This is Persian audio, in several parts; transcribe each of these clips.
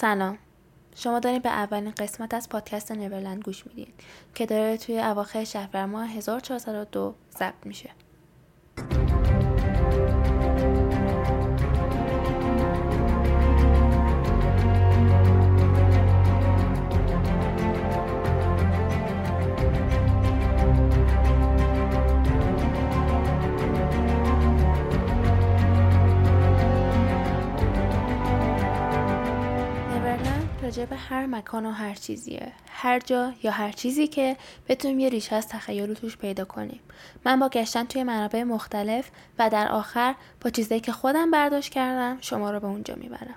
سلام. شما دارین به اولین قسمت از پادکست نیورلند گوش میدین که داره توی اواخر شهر ماه 1402 ضبط میشه. هر مکان و هر چیزیه. هر جا یا هر چیزی که بتونیم یه ریشه از تخیل توش پیدا کنیم. من با گشتن توی منابع مختلف و در آخر با چیزایی که خودم برداشت کردم شما رو به اونجا می‌برم.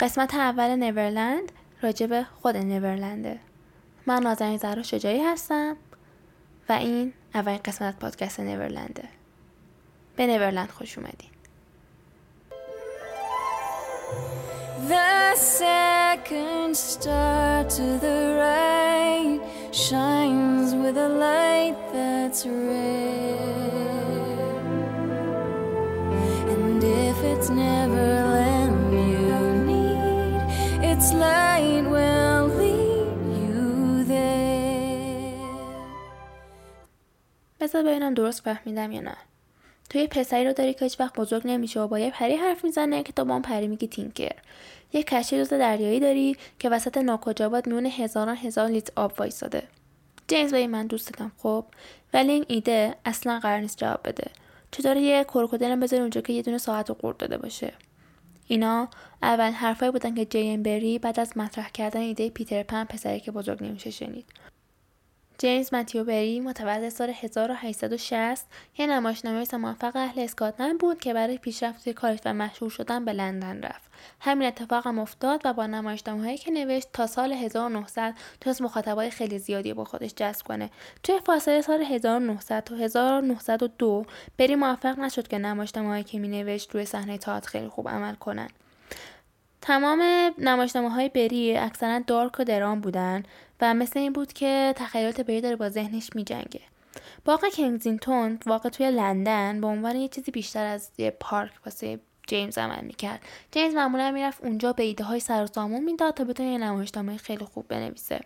قسمت اول نیورلند راجع به خود نیورلنده. من نازنین زهرا شجاعی هستم و این اولین قسمت پادکست نیورلنده. به نیورلند خوش اومدین. The second star to the right shines with a light that's red. And if it's Neverland you need, its light will lead you there. بذار ببینم درست فهمیدم یا نه. توی پسری رو داری که هیچ وقت بزرگ نمیشه و با یه پری حرف می‌زنه که تو با اون پری میگی تینکر. یه کشتی دوست دریایی داری که وسط ناکجابات میون هزاران هزار لیتر آب وایساده. جیمز به من دوست دادم خب. ولی این ایده اصلا قرار نیست جواب بده. چطور یه کروکودیل بذاری اونجا که یه دونه ساعت رو قورت داده باشه. اینا اول حرفایی بودن که جیم بری بعد از مطرح کردن ایده پیتر پن پسری که بزرگ نمیشه شنید. جیمز متیو بری متولد سال 1860 یه نمایشنامه موفق اهل اسکاتلند بود که برای پیشرفت توی کارش و مشهور شدن به لندن رفت. همین اتفاق هم افتاد و با نمایشنامه هایی که نوشت تا سال 1900 تونست مخاطبای خیلی زیادی با خودش جذب کنه. توی فاصله سال 1900 تا 1902 بری موفق نشد که نمایشنامه هایی که می نوشت روی صحنه تئاتر خیلی خوب عمل کنن. تمام نمایشنامه های بری اکثرا دارک و درام بودن. و مثل این بود که تخیلات بری داره با ذهنش میجنگه. باغ کنگزینتون واقع توی لندن به عنوان یه چیزی بیشتر از یه پارک واسه جیمز عمل می‌کرد. جیمز معمولا می‌رفت اونجا به ایده های سر و سامون می‌داد تا بتونه یه نمایشنامه خیلی خوب بنویسه.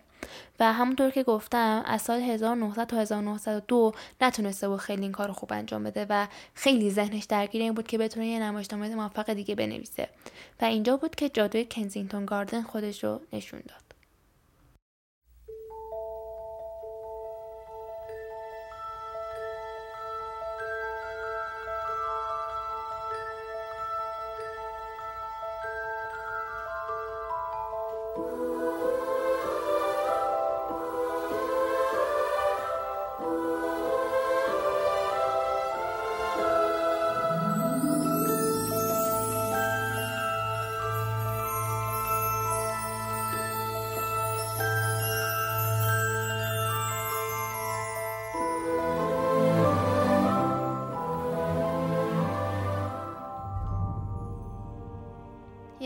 و همونطور که گفتم از سال 1900 تا 1902 نتونسته بود خیلی این کار خوب انجام بده و خیلی ذهنش درگیر این بود که بتونه یه نمایشنامه موفق دیگه بنویسه. و اینجا بود که جادوی کنزینگتون گاردن خودش رو نشون داد.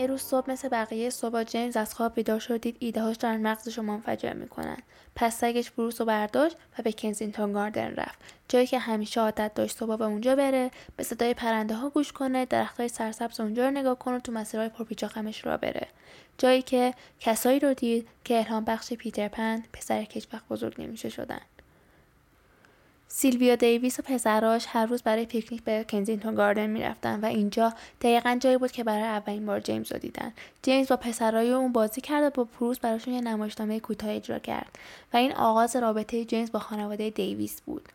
روز صبح مثل بقیه صبح جیمز از خواب بیدار شد دید ایدههاش دارن مغزش رو منفجر می‌کنن. پس سگش بروس رو برداشت و به کنزینتون گاردن رفت. جایی که همیشه عادت داشت صبح به اونجا بره به صدای پرنده ها گوش کنه درختای سرسبز اونجا رو نگاه کنه تو مسیرهای پرپیچ خمش را بره. جایی که کسایی رو دید که الهام بخش پیتر پن پسر کچ بزرگ نمیشه شدن. سیلویا دیویس و پسراش هر روز برای پیکنیک به کنزینتون گاردن می‌رفتن و اینجا دقیقا جایی بود که برای اولین بار جیمز رو دیدن. جیمز با پسرای اون بازی کرد و با پروس براشون یه نمایشنامه کوتاه اجرا کرد و این آغاز رابطه جیمز با خانواده دیویس بود.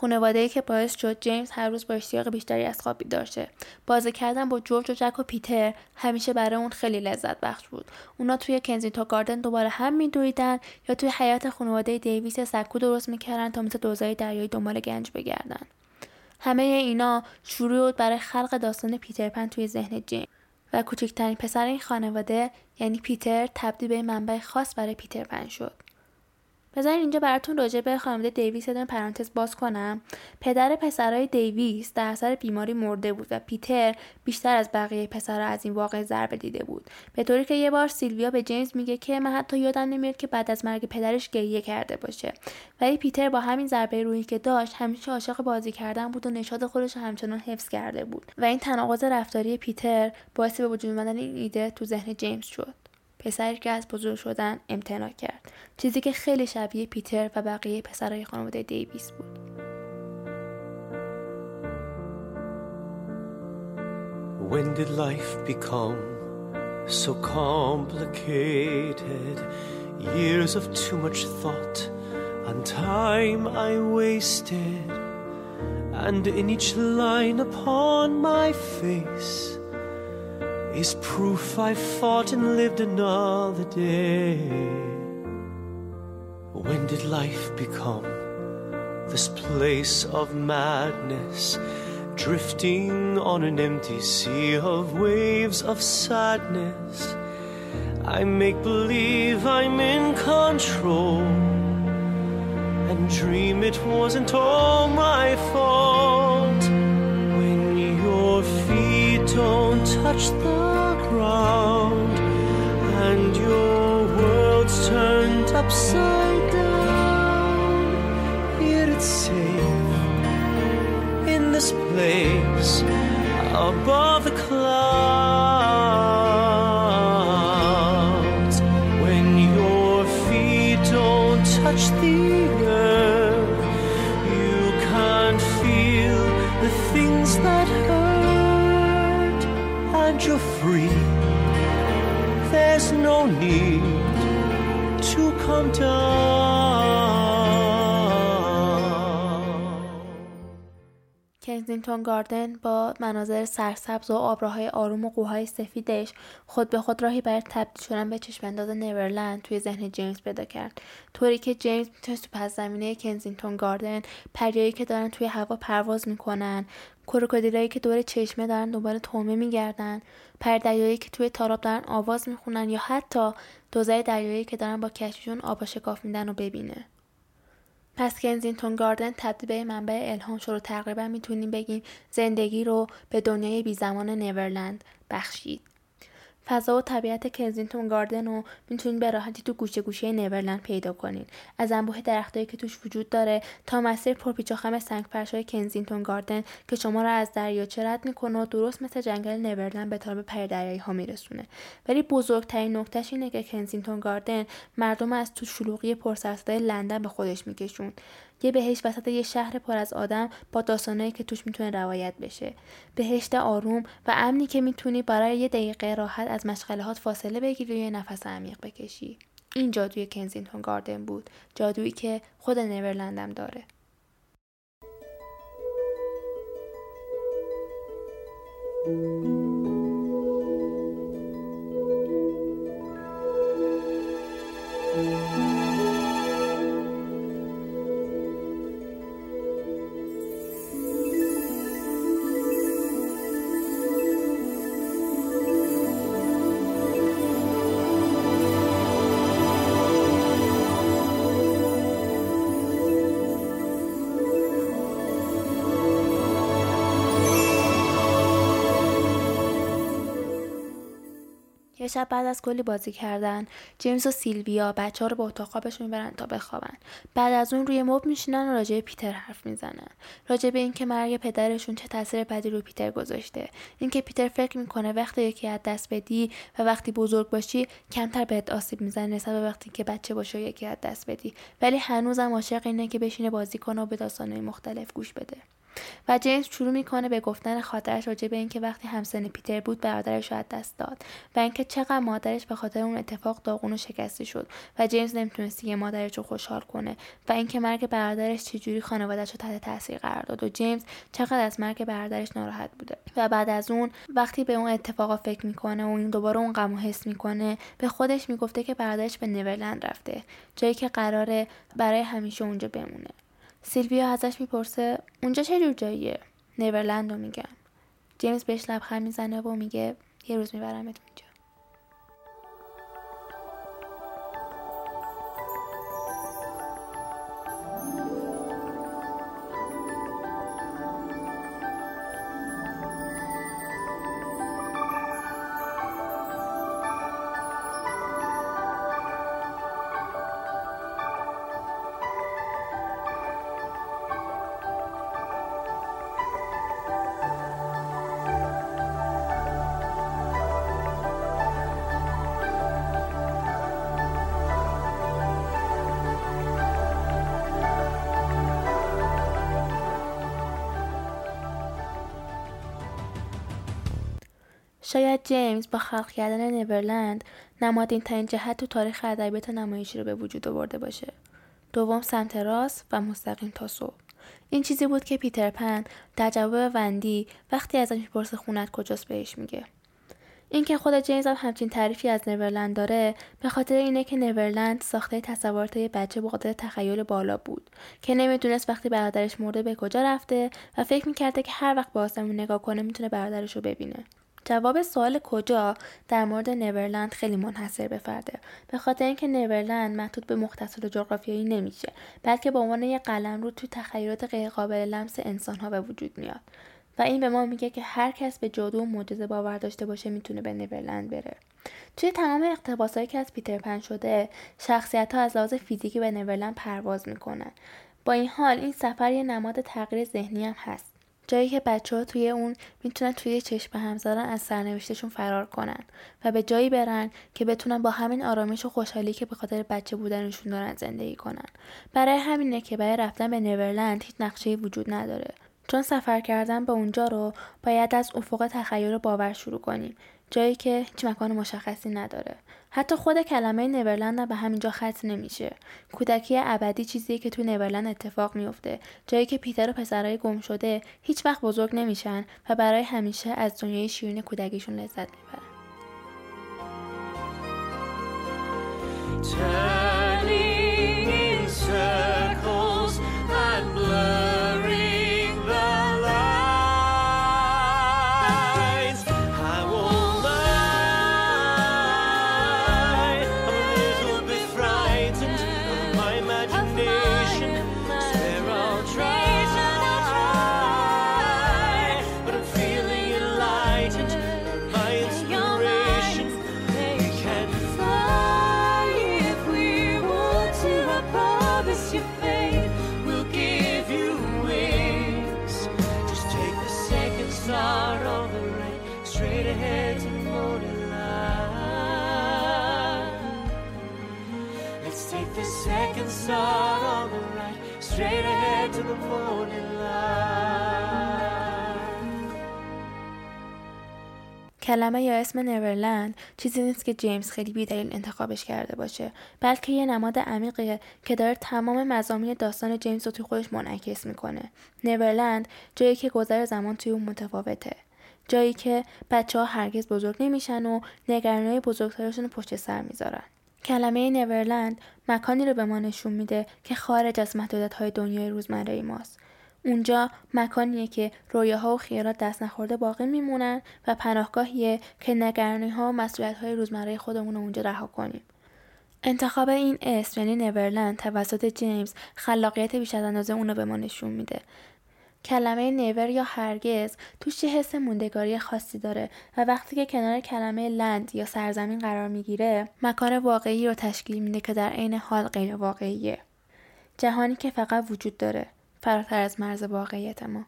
خانواده که باعث شد جیمز هر روز با اشتیاق بیشتری از خواب بیدار شه. بازی کردن با جورج و جک و پیتر همیشه برای اون خیلی لذت بخش بود. اونا توی کنزینتون گاردن دوباره هم میدویدن یا توی حیات خانواده دیویس سکو درست می‌کردن تا مثل دوزای دریایی دنبال گنج بگردن. همه اینا شروع برای خلق داستان پیتر پن توی ذهن جیمز و کوچکترین پسر این خانواده یعنی پیتر تبدیل به منبع خاص برای پیتر پن شد. بذارین اینجا براتون راجع به خانواده دیویس یه پرانتز باز کنم. پدر پسرای دیویس در اثر بیماری مرده بود و پیتر بیشتر از بقیه پسرها از این واقع ضربه دیده بود. به طوری که یه بار سیلویا به جیمز میگه که من حتی یادم نمیاد که بعد از مرگ پدرش گریه کرده باشه. ولی پیتر با همین ضربه روحی که داشت همیشه عاشق بازی کردن بود و نشاد خودش همچنان حفظ کرده بود. و این تناقض رفتاری پیتر باعث به وجود اومدن این ایده تو ذهن جیمز شد. پسری که از بزرگ شدن امتناع کرد چیزی که خیلی شبیه پیتر و بقیه پسرهای خانواده دیویس بود When did life become so complicated? Years of too much thought and time I wasted, and in each line upon my face is proof I fought and lived another day. When did life become this place of madness? Drifting on an empty sea of waves of sadness. I make believe I'm in control and dream it wasn't all my touch the ground and your world's turned upside down. Yet it's safe in this place above the clouds when your feet don't touch the کنزینگتون گاردن با مناظر سرسبز و آبراهای آروم و قوهای سفیدش خود به خود راهی برای تبدیل شدن به چشمانداز نیورلند توی ذهن جیمز پیدا کرد. طوری که جیمز می‌تونست تو پس زمینه کنزینگتون گاردن پریایی که دارن توی هوا پرواز می‌کنن کروکودیلایی که دور چشمه دارن دنبال تومه میگردن پردریایی که توی تاراب دارن آواز می‌خونن یا حتی دوزای دریایی که دارن با کشتیشون آبا شکاف میدن و ببینه. پس کنزینتون گاردن تبدیل به منبع الهام شد و تقریبا می‌تونیم بگیم زندگی رو به دنیای بی زمان نیورلند بخشید. فضا و طبیعت کنزینتون گاردن رو می‌تونید به راحتی تو گوشه گوشه نیورلند پیدا کنین از انبوه درختایی که توش وجود داره تا مسیر پرپیچ و خم سنگ های کنزینتون گاردن که شما رو از دریاچه رد می‌کنه و درست مثل جنگل نیورلند به طرف پری دریایی ها میرسونه. ولی بزرگترین نکته‌ش اینه که کنزینتون گاردن مردم از تو شلوغی پرسرصدای لندن به خودش میکشون یه بهشت وسط یه شهر پر از آدم با داستانایی که توش می‌تونه روایت بشه. بهشت آروم و امنی که می‌تونی برای یه دقیقه راحت از مشغله فاصله بگیری و یه نفس عمیق بکشی. این جادوی کنزینتون گاردن بود. جادویی که خود نیورلندم داره. شب بعد از کلی بازی کردن. جیمز و سیلویا بچه ها رو به اتاق خوابش می‌برن تا بخوابن. بعد از اون روی مب میشینن و راجع پیتر حرف می‌زنن. راجع به اینکه مرگ پدرشون چه تاثیر بدی رو پیتر گذاشته. اینکه پیتر فکر می‌کنه وقتی یکی از دست بدی و وقتی بزرگ باشی کمتر بهت آسیب می‌زنه نسبت به وقتی که بچه باشه یکی از دست بدی. ولی هنوزم عاشق اینه که بشینه بازی کنه و به داستانهای مختلف گوش بده. و جیمز شروع می‌کنه به گفتن خاطرش راجع به اینکه وقتی همسن پیتر بود برادرش رو از دست داد و اینکه چقدر مادرش به خاطر اون اتفاق داغون و شکسته شد و جیمز نمی‌تونست دیگه مادرش رو خوشحال کنه و اینکه مرگ برادرش چجوری خانوادهش رو تحت تاثیر قرار داد و جیمز چقدر از مرگ برادرش ناراحت بوده. و بعد از اون وقتی به اون اتفاقا فکر می‌کنه و این دوباره اون غم حس می‌کنه به خودش می‌گفته که برادرش به نیورلند رفته جایی که قراره برای همیشه اونجا بمونه. سیلویا ازش می‌پرسه اونجا چه جور جاییه؟ نیورلند رو میگم جیمز بهش لبخند می‌زنه و میگه یه روز میبرمت اونجا. شاید جیمز با خلق کردن نیورلند نمادین ترین جهت تو تاریخ ادبیات نمایشی رو به وجود آورده باشه. دوم سمت راست و مستقیم تا صبح. این چیزی بود که پیتر پن در جواب وندی وقتی ازش می‌پرسه خونت کجاست بهش میگه. اینکه خود جیمز هم همچین تعریفی از نیورلند داره به خاطر اینه که نیورلند ساخته تصورات یه بچه با قدرت تخیل بالا بود که نمی‌دونست وقتی برادرش مرده به کجا رفته و فکر می‌کرده که هر وقت به آسمون نگاه کنه می‌تونه برادرش رو ببینه. جواب سوال کجا در مورد نیورلند خیلی منحصر به فرده. به خاطر اینکه نیورلند محدود به مختصر جغرافیایی نمیشه بلکه به عنوان یک قلم رو توی تخیلات غیرقابل لمس انسانها به وجود میاد. و این به ما میگه که هر کس به جادو و معجزه باور داشته باشه می‌تونه به نیورلند بره. توی تمام اقتباسهایی که از پیتر پن شده شخصیت ها از لحاظ فیزیکی به نیورلند پرواز می‌کنن. با این حال این سفر یه نماد تغییر ذهنی هم هست. جایی که بچه ها توی اون می‌تونن توی چشم هم زدن از سرنوشتشون فرار کنن و به جایی برن که بتونن با همین آرامش و خوشحالی که به خاطر بچه بودنشون دارن زندگی کنن. برای همینه که برای رفتن به نیورلند هیچ نقشه وجود نداره. چون سفر کردن به اونجا رو باید از افق تخیل باور شروع کنیم جایی که هیچ مکان مشخصی نداره. حتی خود کلمه نیورلند هم به همینجا ختم نمیشه. کودکی ابدی چیزیه که تو نیورلند اتفاق میفته. جایی که پیتر و پسرای گم شده هیچ وقت بزرگ نمیشن و برای همیشه از دنیای شیرین کودکیشون لذت می‌برن. کلمه یا اسم نیورلند چیزی نیست که جیمز خیلی بیدلیل انتخابش کرده باشه بلکه یه نماد عمیقیه که داره تمام مزامین داستان جیمز رو توی خودش منعکس می‌کنه. نیورلند جایی که گذر زمان توی اون متفاوته. جایی که بچه ها هرگز بزرگ نمیشن و نگرانی بزرگترشون پشت سر می‌ذارن کلمه نیورلند مکانی رو به ما نشون میده که خارج از محدودیت های دنیای روزمره ماست اونجا مکانیه که رویاها و خیالات دست نخورده باقی میمونن و پناهگاهیه که نگرانی ها و مسئولیت های روزمره خودمون رو اونجا رها کنیم. انتخاب این اسم یعنی نیورلند توسط جیمز خلاقیت بیش از اندازه اونو به ما نشون میده. کلمه نیور یا هرگز توش یه حس موندگاری خاصی داره و وقتی که کنار کلمه لند یا سرزمین قرار می‌گیره مکان واقعی رو تشکیل میده که در عین حال غیر واقعیه. جهانی که فقط وجود داره فراتر از مرز واقعیت ما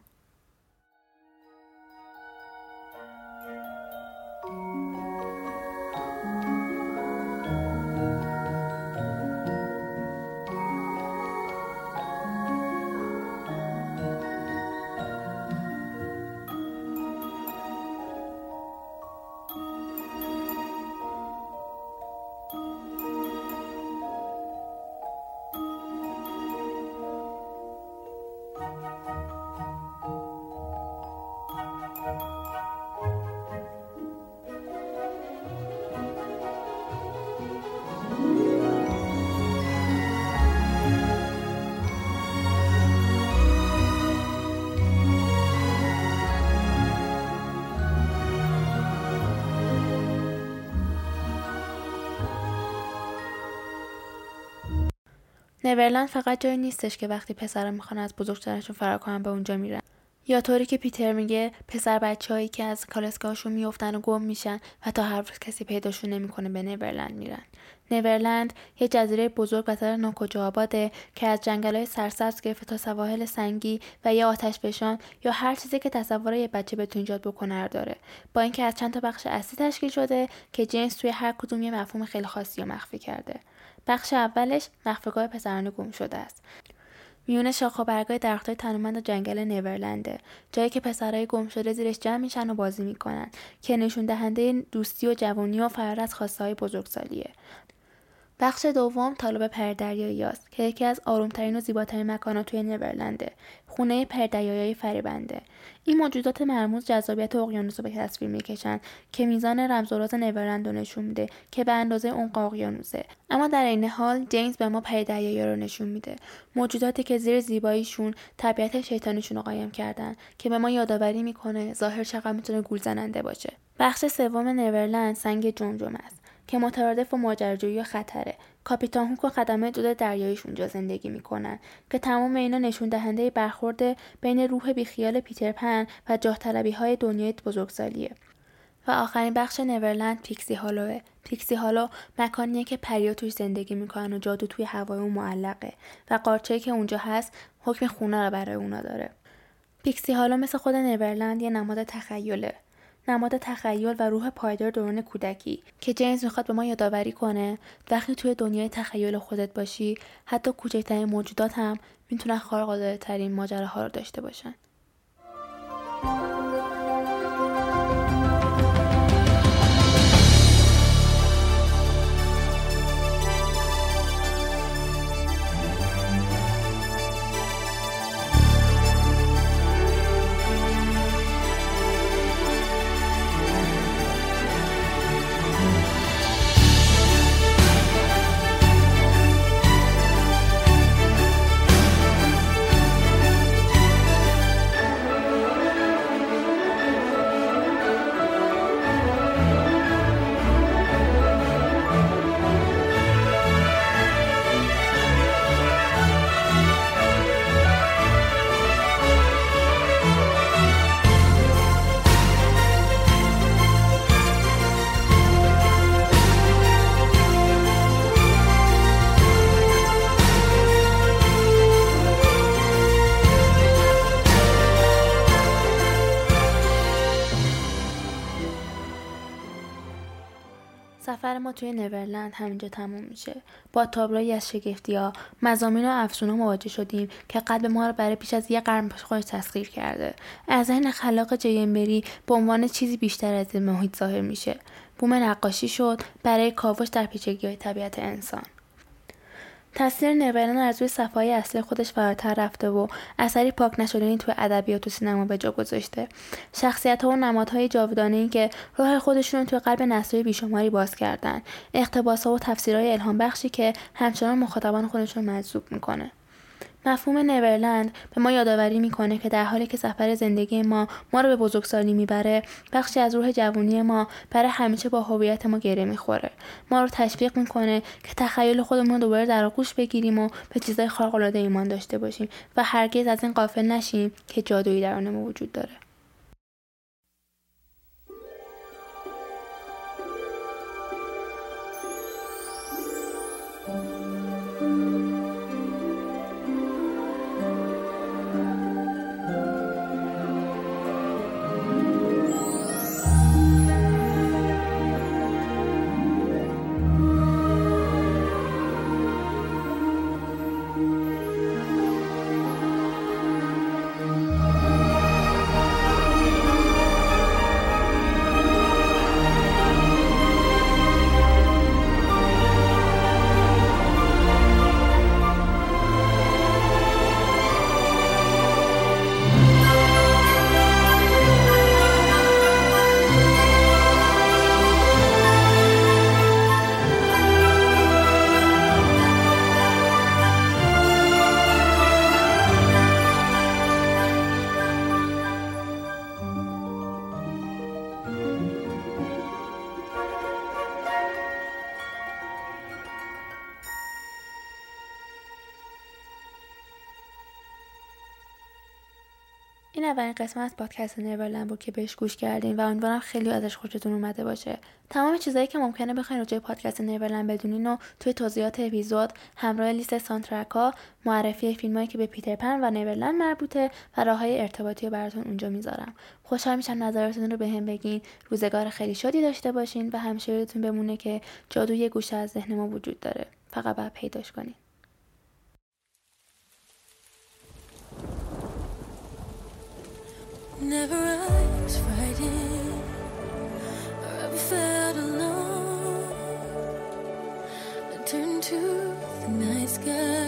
نورلند فقط جایی نیستش که وقتی پسر می‌خوان از بزرگترشون فرار کنن به اونجا میرن. یا طوری که پیتر میگه پسر بچههایی که از کالسکاهشون میفتن و گم میشن و تا هر روز کسی پیداشون نمی‌کنه به نیورلند میرن. نیورلند یه جزیره بزرگ و ناکجا آباده که از جنگل های سرسبز گرفته تا سواحل سنگی و یه آتش بشان یا هر چیزی که تصور یه بچه بتون ایجاد بکنه داره. با اینکه از چند تا بخش اصلی تشکیل شده که جنس توی هر کدوم یه مفهوم خیلی خاصی و مخفی کرده. بخش اولش مخفیگاه پسران گم شده است. میون شاخ و برگای درختای تنومند و جنگل نیورلنده جایی که پسرای گم شده زیرش جمع میشن و بازی می‌کنن که نشون دهنده دوستی و جوانی و فرار از خواسته بزرگسالیه. بخش دوم طالب پردریایی است که یکی از آرومترین و زیباترین مکانات توی نیورلنده خونه پردریایی فریبنده. این موجودات مرموز جذابیت اقیانوس رو به تصویر می‌کشند که میزان رمز و راز نیورلند رو نشون میده که به اندازه اون اقیانوسه. اما در این حال جیمز به ما پردریایی رو نشون میده. موجوداتی که زیر زیباییشون طبیعت شیطانیشون رو قایم کردن که به ما یادآوری می‌کنه ظاهر چقدر می‌تونه گول زننده باشه. بخش سوم نیورلند سنگ جمجم است. که مترادف و ماجراجویی و خطره. کاپیتان هوک و خدمه دود دریاییش اونجا زندگی می‌کنن که تمام اینا نشون دهنده برخورد بین روح بیخیال پیتر پن و جاه طلبی های دنیای بزرگسالیه. و آخرین بخش نیورلند پیکسی هالوه. پیکسی هالو مکانیه که پریا توش زندگی می‌کنن و جادو توی هوای اون معلقه. و قارچه که اونجا هست حکم خونه رو برای اونا داره. پیکسی هالو مثل خود نیورلند یه نماد تخیله. نماد تخیل و روح پایدار دوران کودکی که جیمز می‌خواد به ما یادآوری کنه. وقتی توی دنیای تخیل خودت باشی حتی کوچکترین موجودات هم می‌تونن خارق ترین ماجراها رو داشته باشن. نیورلند همینجا تموم میشه. با تابلوی از شگفتی ها. مزامین و افسون مواجه شدیم که قلب ما رو برای پیش از یه قرن خودش تسخیر کرده. از این خلاق جیمبری به عنوان چیزی بیشتر از محیط ظاهر میشه. بوم نقاشی شد برای کاوش در پیچگی های طبیعت انسان. تصویر نورلند از روی صفحه اصلی خودش فراتر رفته و اثری پاک نشدنی توی ادبیات و سینما به جا گذاشته. شخصیت ها و نمادهای جاودانه ای که راه خودشون توی قلب نسل‌های بیشماری باز کردن. اقتباس ها و تفسیرهای الهام بخشی که همچنان مخاطبان خودشون مجذوب می‌کنه. مفهوم نیورلند به ما یادآوری می‌کنه که در حالی که سفر زندگی ما ما رو به بزرگسالی می‌بره بخشی از روح جوانی ما برای همیشه با هویت ما گره می‌خوره. ما رو تشویق می‌کنه که تخیل خودمون دوباره در آغوش بگیریم و به چیزای خارق‌العاده ایمان داشته باشیم و هرگز از این قافل نشیم که جادویی در ما وجود داره. این اولین قسمت از پادکست نیورلند بود که بهش گوش کردین و امیدوارم خیلی ازش خوشتون اومده باشه. تمام چیزایی که ممکنه بخواین راجع پادکست نیورلند بدونین و توی توضیحات اپیزود همراه لیست سانترک معرفی فیلمایی که به پیتر پن و نیورلند مربوطه و راههای ارتباطی رو براتون اونجا می‌ذارم. خوشحال میشم نظراتتون رو به بگین. روزگار خیلی شادی داشته باشین و همیشه یادتون بمونه که جادو یه گوشه از ذهن ما وجود داره. فقط باید پیداش کنین. Never I was frightened or ever felt alone. I turned to the night sky.